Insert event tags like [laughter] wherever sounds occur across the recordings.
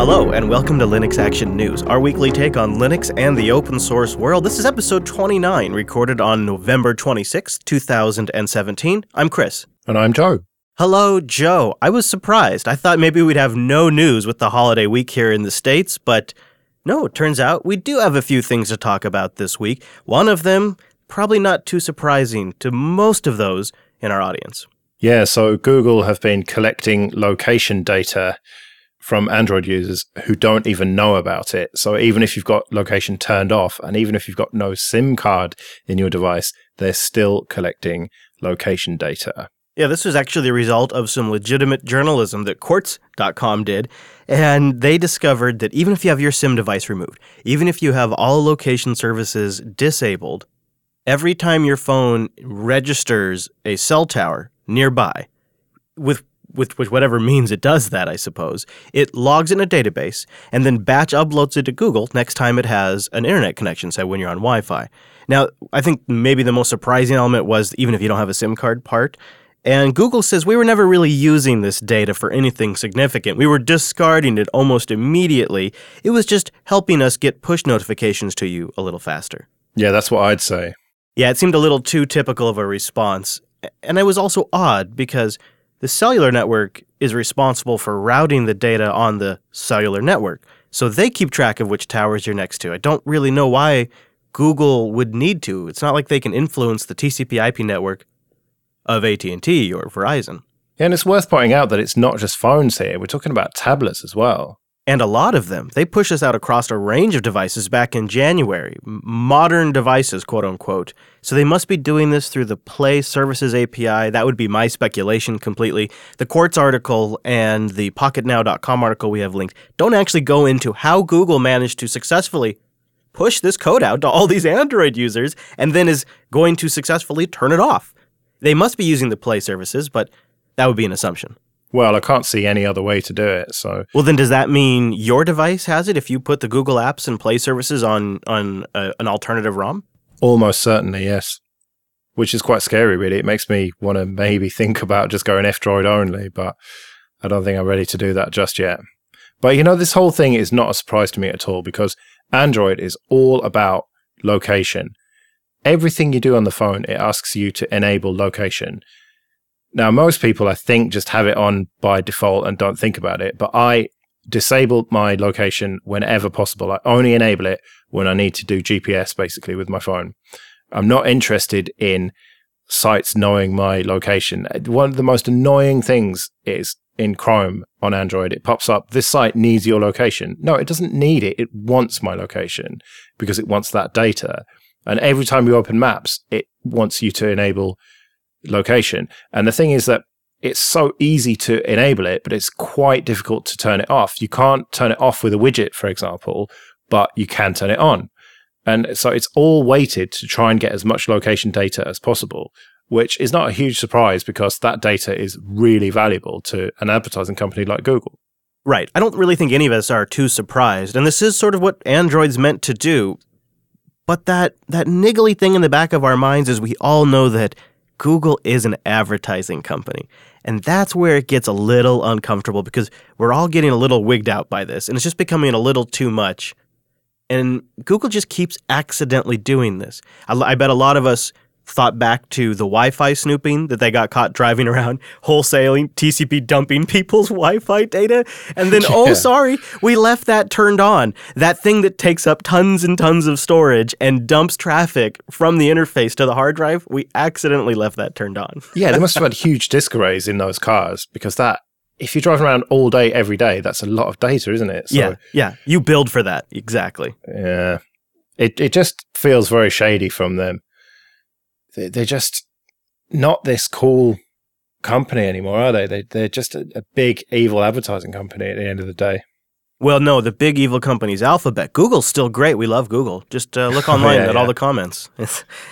Hello, and welcome to Linux Action News, our weekly take on Linux and the open source world. This is episode 29, recorded on November 26, 2017. I'm Chris. And I'm Joe. Hello, Joe. I was surprised. I thought maybe we'd have no news with the holiday week here in the States, but no, it turns out we do have a few things to talk about this week. One of them, probably not too surprising to most of those in our audience. Yeah, so Google have been collecting location data from Android users who don't even know about it. So even if you've got location turned off and even if you've got no SIM card in your device, they're still collecting location data. Yeah, this was actually the result of some legitimate journalism that Quartz.com did. And they discovered that even if you have your SIM device removed, even if you have all location services disabled, every time your phone registers a cell tower nearby, with with, with whatever means it does that, I suppose, it logs in a database and then batch uploads it to Google next time it has an internet connection, say when you're on Wi Fi. Now, I think maybe the most surprising element was even if you don't have a SIM card part. And Google says we were never really using this data for anything significant. We were discarding it almost immediately. It was just helping us get push notifications to you a little faster. Yeah, that's what I'd say. Yeah, it seemed a little too typical of a response. And it was also odd because the cellular network is responsible for routing the data on the cellular network. So they keep track of which towers you're next to. I don't really know why Google would need to. It's not like they can influence the TCP/IP network of AT&T or Verizon. And it's worth pointing out that it's not just phones here. We're talking about tablets as well and a lot of them. They push us out across a range of devices back in January, modern devices, quote unquote. So they must be doing this through the Play Services API. That would be my speculation completely. The Quartz article and the PocketNow.com article we have linked don't actually go into how Google managed to successfully push this code out to all these Android users and then is going to successfully turn it off. They must be using the Play services, but that would be an assumption. Well, I can't see any other way to do it. So, well, then does that mean your device has it if you put the Google Apps and Play services on on a, an alternative ROM? Almost certainly, yes. Which is quite scary, really. It makes me want to maybe think about just going F-Droid only, but I don't think I'm ready to do that just yet. But you know, this whole thing is not a surprise to me at all because Android is all about location. Everything you do on the phone, it asks you to enable location. Now, most people, I think, just have it on by default and don't think about it. But I disable my location whenever possible. I only enable it when I need to do GPS basically with my phone. I'm not interested in sites knowing my location. One of the most annoying things is in Chrome on Android, it pops up, this site needs your location. No, it doesn't need it. It wants my location because it wants that data. And every time you open maps, it wants you to enable location. And the thing is that it's so easy to enable it, but it's quite difficult to turn it off. You can't turn it off with a widget, for example, but you can turn it on. And so it's all weighted to try and get as much location data as possible, which is not a huge surprise because that data is really valuable to an advertising company like Google. Right. I don't really think any of us are too surprised. And this is sort of what Android's meant to do. But that, that niggly thing in the back of our minds is we all know that Google is an advertising company. And that's where it gets a little uncomfortable because we're all getting a little wigged out by this and it's just becoming a little too much. And Google just keeps accidentally doing this. I, I bet a lot of us thought back to the Wi-Fi snooping that they got caught driving around [laughs] wholesaling, TCP dumping people's [laughs] Wi-Fi data, and then oh, [laughs] yeah. oh sorry, we left that turned on. That thing that takes up tons and tons of storage and dumps traffic from the interface to the hard drive, we accidentally left that turned on. yeah, they must have had huge disk arrays in those cars because that if you're driving around all day every day, that's a lot of data, isn't it? So, yeah, yeah. You build for that exactly. Yeah, it it just feels very shady from them they're just not this cool company anymore, are they? they they're just a, a big evil advertising company at the end of the day. Well, no, the big evil company's Alphabet. Google's still great. We love Google. Just uh, look online [laughs] oh, yeah, at yeah. all the comments.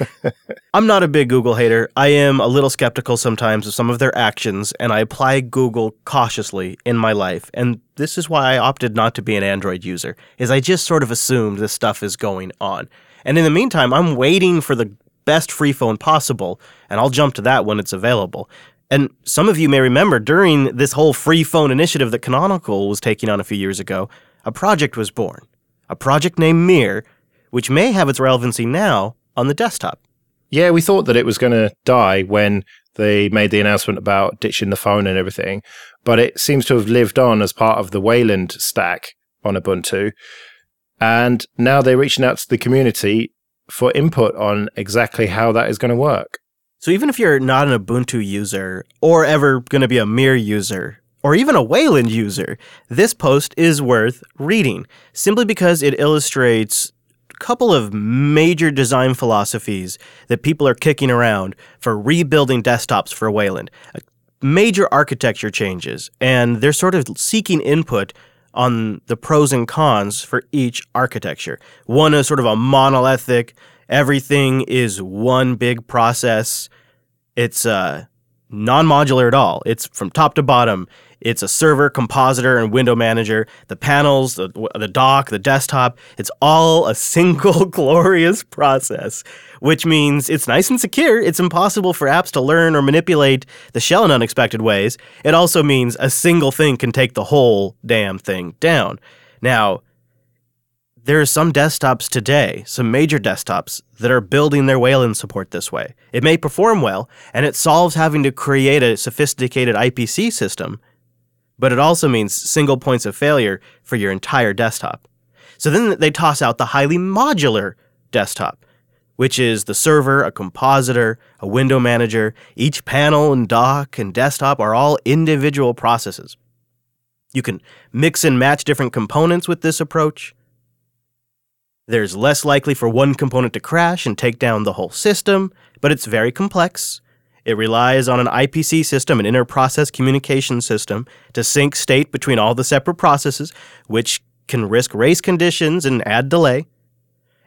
[laughs] I'm not a big Google hater. I am a little skeptical sometimes of some of their actions, and I apply Google cautiously in my life. And this is why I opted not to be an Android user. Is I just sort of assumed this stuff is going on. And in the meantime, I'm waiting for the best free phone possible, and I'll jump to that when it's available. And some of you may remember during this whole free phone initiative that Canonical was taking on a few years ago, a project was born. A project named Mir, which may have its relevancy now on the desktop. Yeah, we thought that it was going to die when they made the announcement about ditching the phone and everything, but it seems to have lived on as part of the Wayland stack on Ubuntu. And now they're reaching out to the community for input on exactly how that is going to work. So even if you're not an Ubuntu user or ever going to be a Mir user or even a Wayland user, this post is worth reading simply because it illustrates a couple of major design philosophies that people are kicking around for rebuilding desktops for Wayland. Major architecture changes, and they're sort of seeking input on the pros and cons for each architecture. One is sort of a monolithic, everything is one big process. It's uh, non modular at all. It's from top to bottom. It's a server, compositor, and window manager. The panels, the, the dock, the desktop, it's all a single [laughs] glorious process, which means it's nice and secure. It's impossible for apps to learn or manipulate the shell in unexpected ways. It also means a single thing can take the whole damn thing down. Now, there are some desktops today, some major desktops, that are building their Wayland support this way. It may perform well, and it solves having to create a sophisticated IPC system, but it also means single points of failure for your entire desktop. So then they toss out the highly modular desktop, which is the server, a compositor, a window manager. Each panel and dock and desktop are all individual processes. You can mix and match different components with this approach. There's less likely for one component to crash and take down the whole system, but it's very complex. It relies on an IPC system, an inter-process communication system, to sync state between all the separate processes, which can risk race conditions and add delay.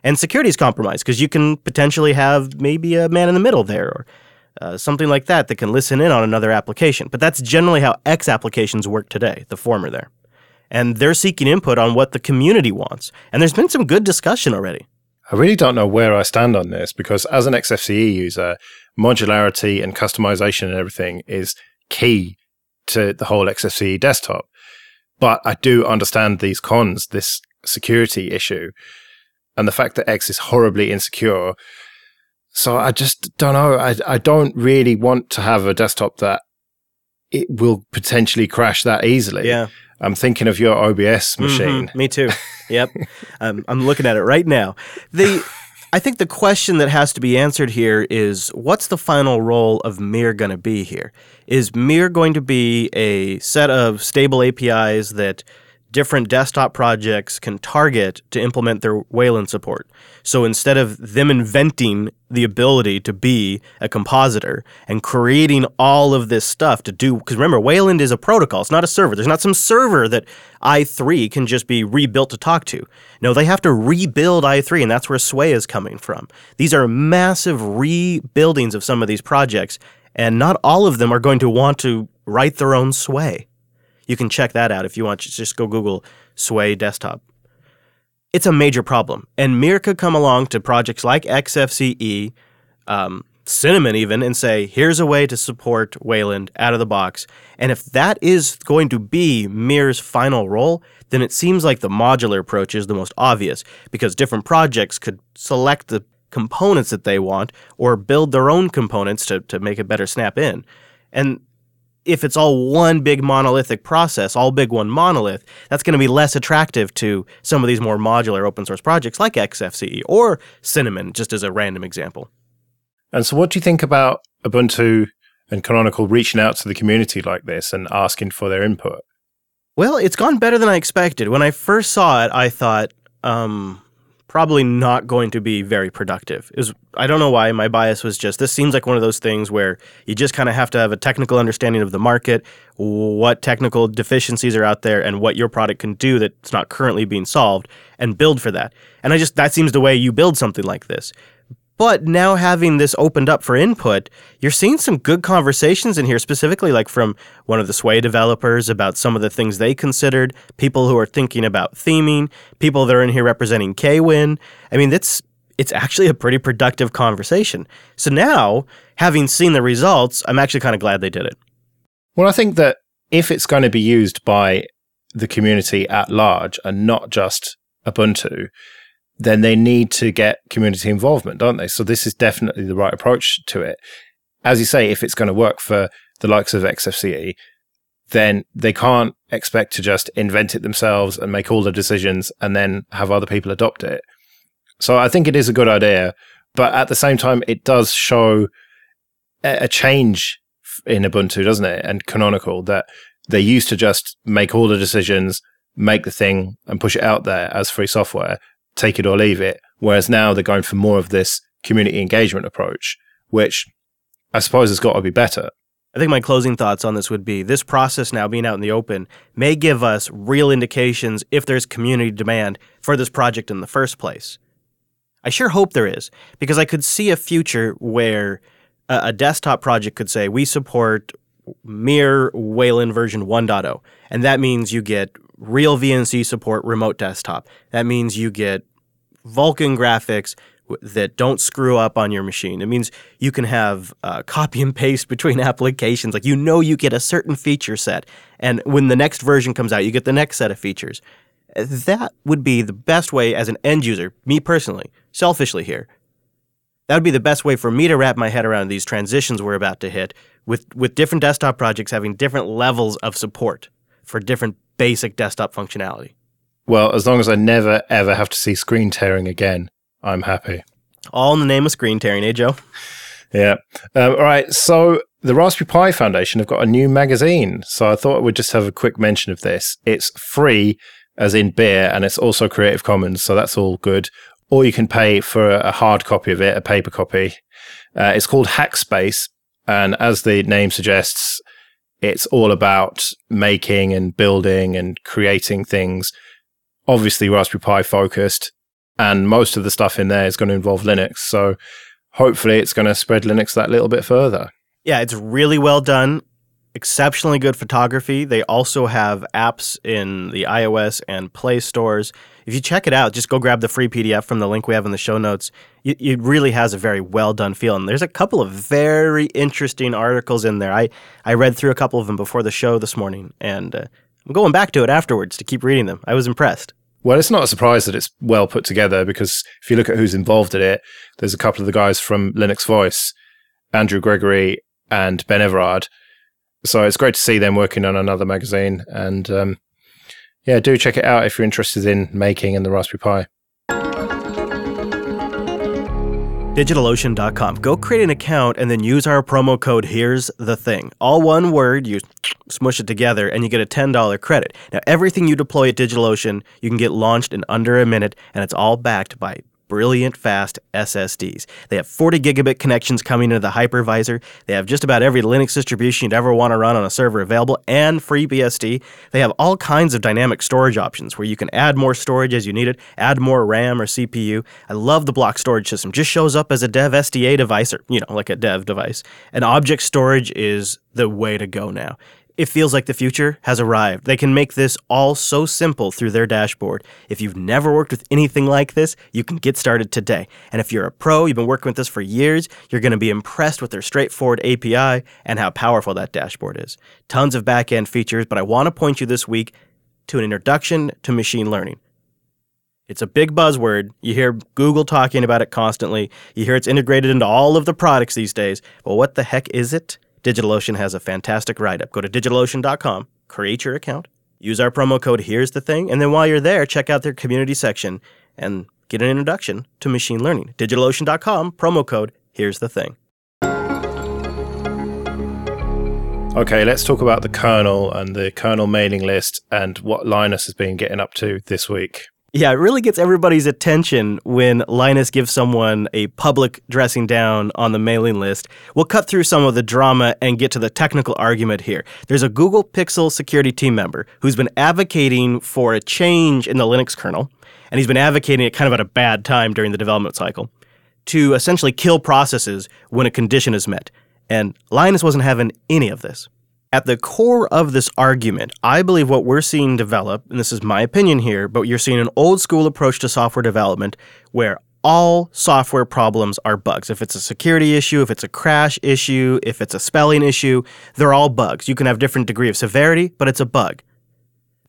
And security is compromised because you can potentially have maybe a man in the middle there or uh, something like that that can listen in on another application. But that's generally how X applications work today, the former there and they're seeking input on what the community wants. And there's been some good discussion already. I really don't know where I stand on this because as an XFCE user, modularity and customization and everything is key to the whole XFCE desktop. But I do understand these cons, this security issue, and the fact that X is horribly insecure. So I just don't know. I, I don't really want to have a desktop that it will potentially crash that easily. Yeah. I'm thinking of your OBS Mm-hmm. machine. Me too. [laughs] Yep. um, I'm looking at it right now. The I think the question that has to be answered here is what's the final role of Mir going to be here? Is Mir going to be a set of stable APIs that different desktop projects can target to implement their Wayland support? So instead of them inventing the ability to be a compositor and creating all of this stuff to do, because remember, Wayland is a protocol, it's not a server. There's not some server that i3 can just be rebuilt to talk to. No, they have to rebuild i3, and that's where Sway is coming from. These are massive rebuildings of some of these projects, and not all of them are going to want to write their own Sway. You can check that out if you want. Just go Google Sway desktop. It's a major problem. And Mir could come along to projects like XFCE, um, Cinnamon even, and say, here's a way to support Wayland out of the box. And if that is going to be Mir's final role, then it seems like the modular approach is the most obvious because different projects could select the components that they want or build their own components to, to make it better snap in. And if it's all one big monolithic process, all big one monolith, that's going to be less attractive to some of these more modular open source projects like XFCE or Cinnamon, just as a random example. And so, what do you think about Ubuntu and Canonical reaching out to the community like this and asking for their input? Well, it's gone better than I expected. When I first saw it, I thought, um, probably not going to be very productive. It was, I don't know why. My bias was just this seems like one of those things where you just kind of have to have a technical understanding of the market, what technical deficiencies are out there, and what your product can do that's not currently being solved, and build for that. And I just that seems the way you build something like this. But now having this opened up for input, you're seeing some good conversations in here, specifically like from one of the Sway developers about some of the things they considered, people who are thinking about theming, people that are in here representing KWin. I mean, it's it's actually a pretty productive conversation. So now, having seen the results, I'm actually kind of glad they did it. Well, I think that if it's going to be used by the community at large and not just Ubuntu, then they need to get community involvement, don't they? So this is definitely the right approach to it. As you say, if it's going to work for the likes of XFCE, then they can't expect to just invent it themselves and make all the decisions and then have other people adopt it. So I think it is a good idea, but at the same time, it does show a change in Ubuntu, doesn't it? And Canonical that they used to just make all the decisions, make the thing and push it out there as free software, take it or leave it. Whereas now they're going for more of this community engagement approach, which I suppose has got to be better. I think my closing thoughts on this would be this process now being out in the open may give us real indications if there's community demand for this project in the first place. I sure hope there is, because I could see a future where a, a desktop project could say, we support Mir Wayland version 1.0. And that means you get real VNC support remote desktop. That means you get Vulkan graphics that don't screw up on your machine. It means you can have uh, copy and paste [laughs] between applications. Like you know, you get a certain feature set, and when the next version comes out, you get the next set of features. That would be the best way as an end user, me personally, selfishly here. That would be the best way for me to wrap my head around these transitions we're about to hit, with with different desktop projects having different levels of support for different basic desktop functionality. Well, as long as I never ever have to see screen tearing again, I'm happy. All in the name of screen tearing, eh, Joe? Yeah. Um, all right. So the Raspberry Pi Foundation have got a new magazine. So I thought I would just have a quick mention of this. It's free, as in beer, and it's also Creative Commons. So that's all good. Or you can pay for a hard copy of it, a paper copy. Uh, it's called Hackspace. And as the name suggests, it's all about making and building and creating things. Obviously, Raspberry Pi focused and most of the stuff in there is going to involve Linux. So hopefully it's going to spread Linux that little bit further. Yeah, it's really well done. Exceptionally good photography. They also have apps in the iOS and Play stores. If you check it out, just go grab the free PDF from the link we have in the show notes. It, really has a very well done feel. And there's a couple of very interesting articles in there. I, I read through a couple of them before the show this morning, and uh, I'm going back to it afterwards to keep reading them. I was impressed. Well, it's not a surprise that it's well put together because if you look at who's involved in it, there's a couple of the guys from Linux Voice, Andrew Gregory and Ben Everard. So it's great to see them working on another magazine. And um, yeah, do check it out if you're interested in making and the Raspberry Pi. DigitalOcean.com. Go create an account and then use our promo code Here's the Thing. All one word, you smush it together, and you get a $10 credit. Now, everything you deploy at DigitalOcean, you can get launched in under a minute, and it's all backed by brilliant fast SSDs. They have 40 gigabit connections coming into the hypervisor. They have just about every Linux distribution you'd ever want to run on a server available and FreeBSD. They have all kinds of dynamic storage options where you can add more storage as you need it, add more RAM or CPU. I love the block storage system. Just shows up as a dev SDA device or, you know, like a dev device. And object storage is the way to go now. It feels like the future has arrived. They can make this all so simple through their dashboard. If you've never worked with anything like this, you can get started today. And if you're a pro, you've been working with this for years, you're going to be impressed with their straightforward API and how powerful that dashboard is. Tons of back end features, but I want to point you this week to an introduction to machine learning. It's a big buzzword. You hear Google talking about it constantly. You hear it's integrated into all of the products these days. But what the heck is it? DigitalOcean has a fantastic write up. Go to digitalocean.com, create your account, use our promo code Here's the Thing, and then while you're there, check out their community section and get an introduction to machine learning. DigitalOcean.com, promo code Here's the Thing. Okay, let's talk about the kernel and the kernel mailing list and what Linus has been getting up to this week. Yeah, it really gets everybody's attention when Linus gives someone a public dressing down on the mailing list. We'll cut through some of the drama and get to the technical argument here. There's a Google Pixel security team member who's been advocating for a change in the Linux kernel, and he's been advocating it kind of at a bad time during the development cycle to essentially kill processes when a condition is met. And Linus wasn't having any of this. At the core of this argument, I believe what we're seeing develop, and this is my opinion here, but you're seeing an old school approach to software development where all software problems are bugs. If it's a security issue, if it's a crash issue, if it's a spelling issue, they're all bugs. You can have different degree of severity, but it's a bug.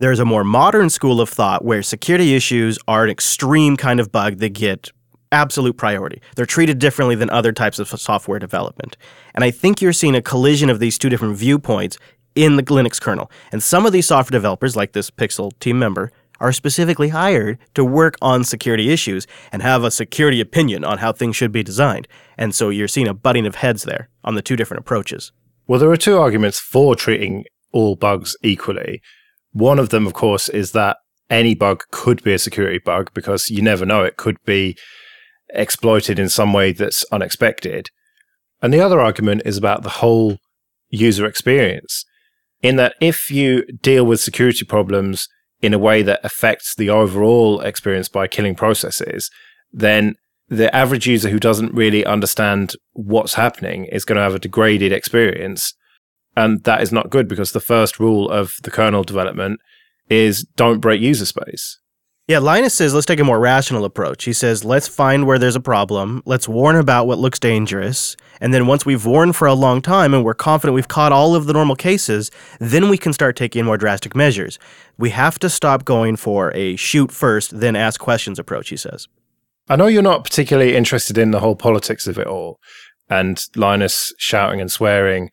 There's a more modern school of thought where security issues are an extreme kind of bug that get absolute priority. They're treated differently than other types of software development. And I think you're seeing a collision of these two different viewpoints in the Linux kernel. And some of these software developers, like this Pixel team member, are specifically hired to work on security issues and have a security opinion on how things should be designed. And so you're seeing a butting of heads there on the two different approaches. Well, there are two arguments for treating all bugs equally. One of them, of course, is that any bug could be a security bug because you never know. It could be exploited in some way that's unexpected. And the other argument is about the whole user experience, in that if you deal with security problems in a way that affects the overall experience by killing processes, then the average user who doesn't really understand what's happening is going to have a degraded experience. And that is not good because the first rule of the kernel development is don't break user space. Yeah, Linus says let's take a more rational approach. He says let's find where there's a problem, let's warn about what looks dangerous, and then once we've warned for a long time and we're confident we've caught all of the normal cases, then we can start taking more drastic measures. We have to stop going for a shoot first, then ask questions approach, he says. I know you're not particularly interested in the whole politics of it all and Linus shouting and swearing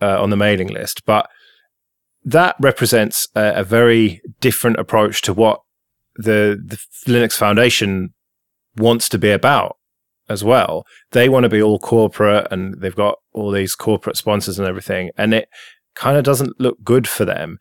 uh, on the mailing list, but that represents a, a very different approach to what the, the Linux Foundation wants to be about as well. They want to be all corporate and they've got all these corporate sponsors and everything. And it kind of doesn't look good for them.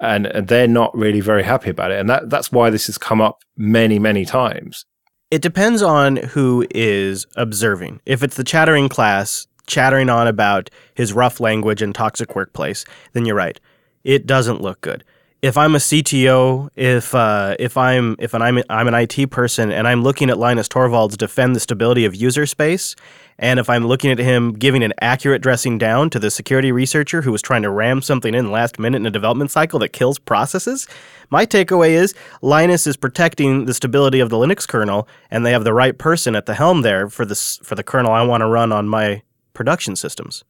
And, and they're not really very happy about it. And that, that's why this has come up many, many times. It depends on who is observing. If it's the chattering class chattering on about his rough language and toxic workplace, then you're right. It doesn't look good if I'm a CTO, if uh, if I'm if I'm I'm an IT person and I'm looking at Linus Torvalds defend the stability of user space, and if I'm looking at him giving an accurate dressing down to the security researcher who was trying to ram something in last minute in a development cycle that kills processes, my takeaway is Linus is protecting the stability of the Linux kernel, and they have the right person at the helm there for this for the kernel I want to run on my production systems.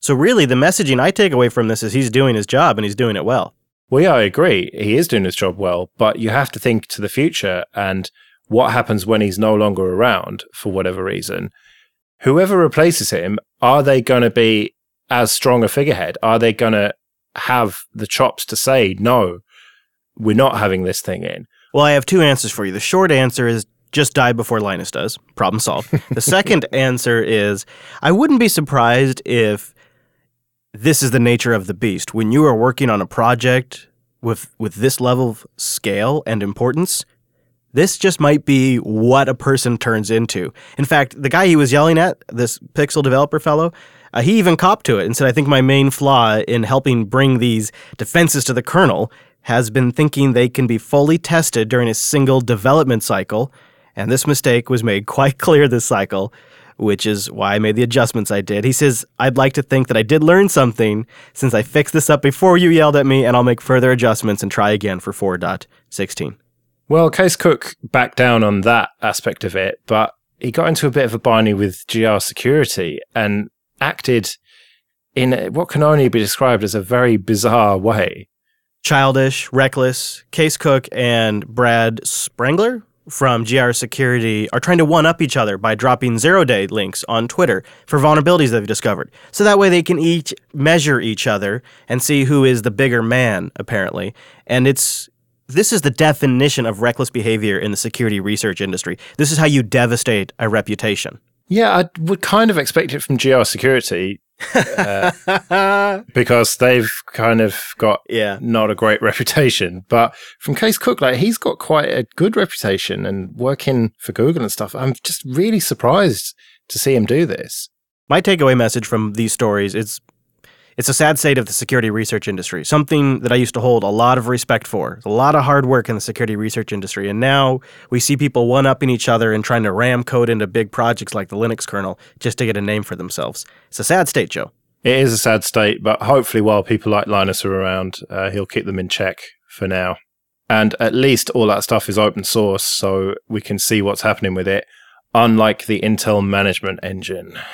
So really, the messaging I take away from this is he's doing his job and he's doing it well. Well, yeah, I agree. He is doing his job well, but you have to think to the future and what happens when he's no longer around for whatever reason. Whoever replaces him, are they going to be as strong a figurehead? Are they going to have the chops to say, no, we're not having this thing in? Well, I have two answers for you. The short answer is just die before Linus does. Problem solved. the second [laughs] answer is I wouldn't be surprised if this is the nature of the beast. When you are working on a project with with this level of scale and importance, this just might be what a person turns into. In fact, the guy he was yelling at, this pixel developer fellow, uh, he even copped to it and said, I think my main flaw in helping bring these defenses to the kernel has been thinking they can be fully tested during a single development cycle. And this mistake was made quite [laughs] clear this cycle which is why I made the adjustments I did. He says, I'd like to think that I did learn something since I fixed this up before you yelled at me, and I'll make further adjustments and try again for 4.16. Well, Kees Cook backed down on that aspect of it, but he got into a bit of a bind with grsecurity and acted in what can only be described as a very bizarre way. Childish, reckless, Kees Cook and Brad Spengler, from grsecurity are trying to one up each other by dropping zero day links on Twitter for vulnerabilities they've discovered. So that way they can each measure each other and see who is the bigger man, apparently. And it's this is the definition of reckless behavior in the security research industry. This is how you devastate a reputation. Yeah, I would kind of expect it from grsecurity uh, [laughs] because they've kind of got yeah. not a great reputation. But from Kees Cook, like he's got quite a good reputation and working for Google and stuff. I'm just really surprised to see him do this. My takeaway message from these stories is it's a sad state of the security research industry, something that I used to hold a lot of respect for. A lot of hard work in the security research industry. And now we see people one upping each other and trying to ram code into big projects like the Linux kernel just to get a name for themselves. It's a sad state, Joe. It is a sad state, but hopefully, while people like Linus are around, uh, he'll keep them in check for now. And at least all that stuff is open source, so we can see what's happening with it. unlike the Intel management engine. [sighs]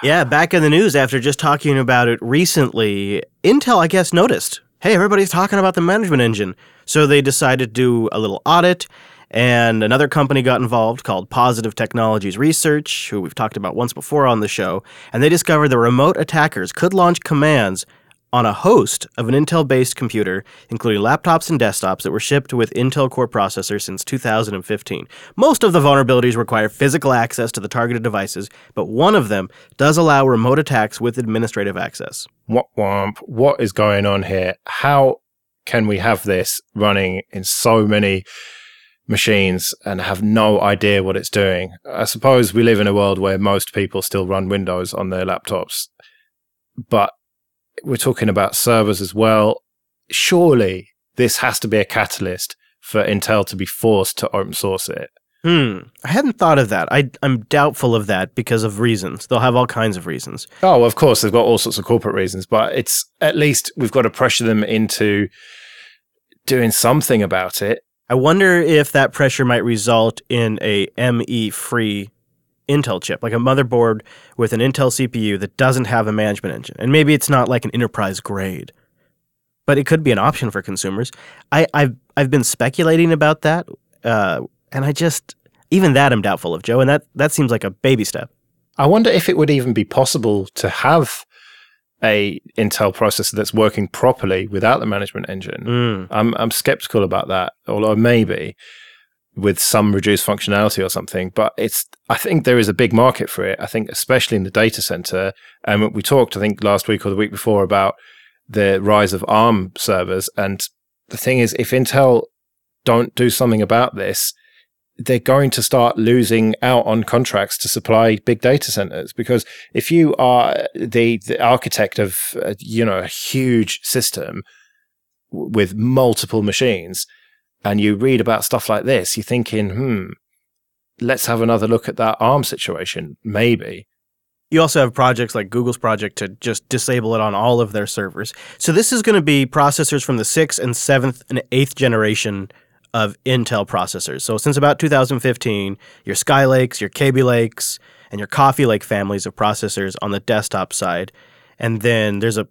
Yeah, back in the news after just talking about it recently, Intel, I guess, noticed hey, everybody's talking about the management engine. So they decided to do a little audit, and another company got involved called Positive Technologies Research, who we've talked about once before on the show, and they discovered the remote attackers could launch commands on a host of an Intel based computer, including laptops and desktops that were shipped with Intel Core processors since 2015. Most of the vulnerabilities require physical access to the targeted devices, but one of them does allow remote attacks with administrative access. What, what is going on here? How can we have this running in so many machines and have no idea what it's doing? I suppose we live in a world where most people still run Windows on their laptops, but we're talking about servers as well. Surely this has to be a catalyst for Intel to be forced to open source it. Hmm. I hadn't thought of that. I, I'm doubtful of that because of reasons. They'll have all kinds of reasons. Oh, of course, they've got all sorts of corporate reasons, but it's at least we've got to pressure them into doing something about it. I wonder if that pressure might result in a ME free Intel chip, like a motherboard with an Intel CPU that doesn't have a management engine. And maybe it's not like an enterprise grade, but it could be an option for consumers. I, have I've been speculating about that, uh, and I just even that I'm doubtful of, Joe. And that that seems like a baby step. I wonder if it would even be possible to have a Intel processor that's working properly without the management engine. Mm. I'm I'm skeptical about that, although maybe with some reduced functionality or something. But it's, I think there is a big market for it. I think, especially in the data center. And we talked, I think, last week or the week before about the rise of ARM servers. And the thing is, if Intel don't do something about this, they're going to start losing out on contracts to supply big data centers because if you are the, the architect of uh, you know a huge system with multiple machines and you read about stuff like this, you're thinking, hmm, let's have another look at that ARM situation, maybe. You also have projects like Google's project to just disable it on all of their servers. So this is going to be processors from the sixth and seventh and eighth generation of Intel processors. So since about 2015, your Skylakes, your Kaby Lakes, and your Coffee Lake families of processors on the desktop side. And then there's a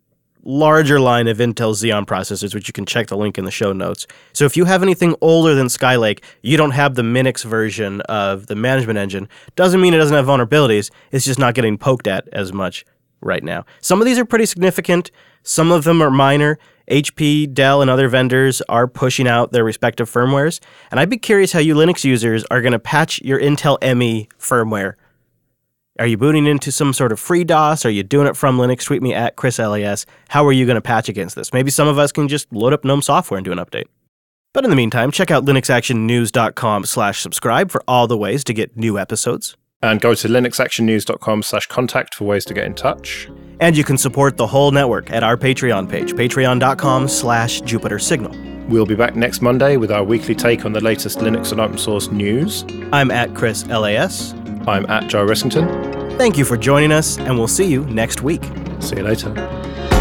larger line of Intel Xeon processors, which you can check the link in the show notes. So if you have anything older than Skylake, you don't have the Minix version of the management engine. Doesn't mean it doesn't have vulnerabilities. It's just not getting poked at as much right now. Some of these are pretty significant. Some of them are minor. HP, Dell, and other vendors are pushing out their respective firmwares. And I'd be curious how you Linux users are going to patch your Intel ME firmware are you booting into some sort of FreeDOS? Are you doing it from Linux? Tweet me at ChrisLAS. How are you going to patch against this? Maybe some of us can just load up GNOME software and do an update. But in the meantime, check out linuxactionnews.com slash subscribe for all the ways to get new episodes. And go to linuxactionnews.com slash contact for ways to get in touch. And you can support the whole network at our Patreon page, patreon.com slash Jupiter Signal. We'll be back next Monday with our weekly take on the latest Linux and open source news. I'm at Chris LAS. I'm at Joe Ressington. Thank you for joining us, and we'll see you next week. See you later.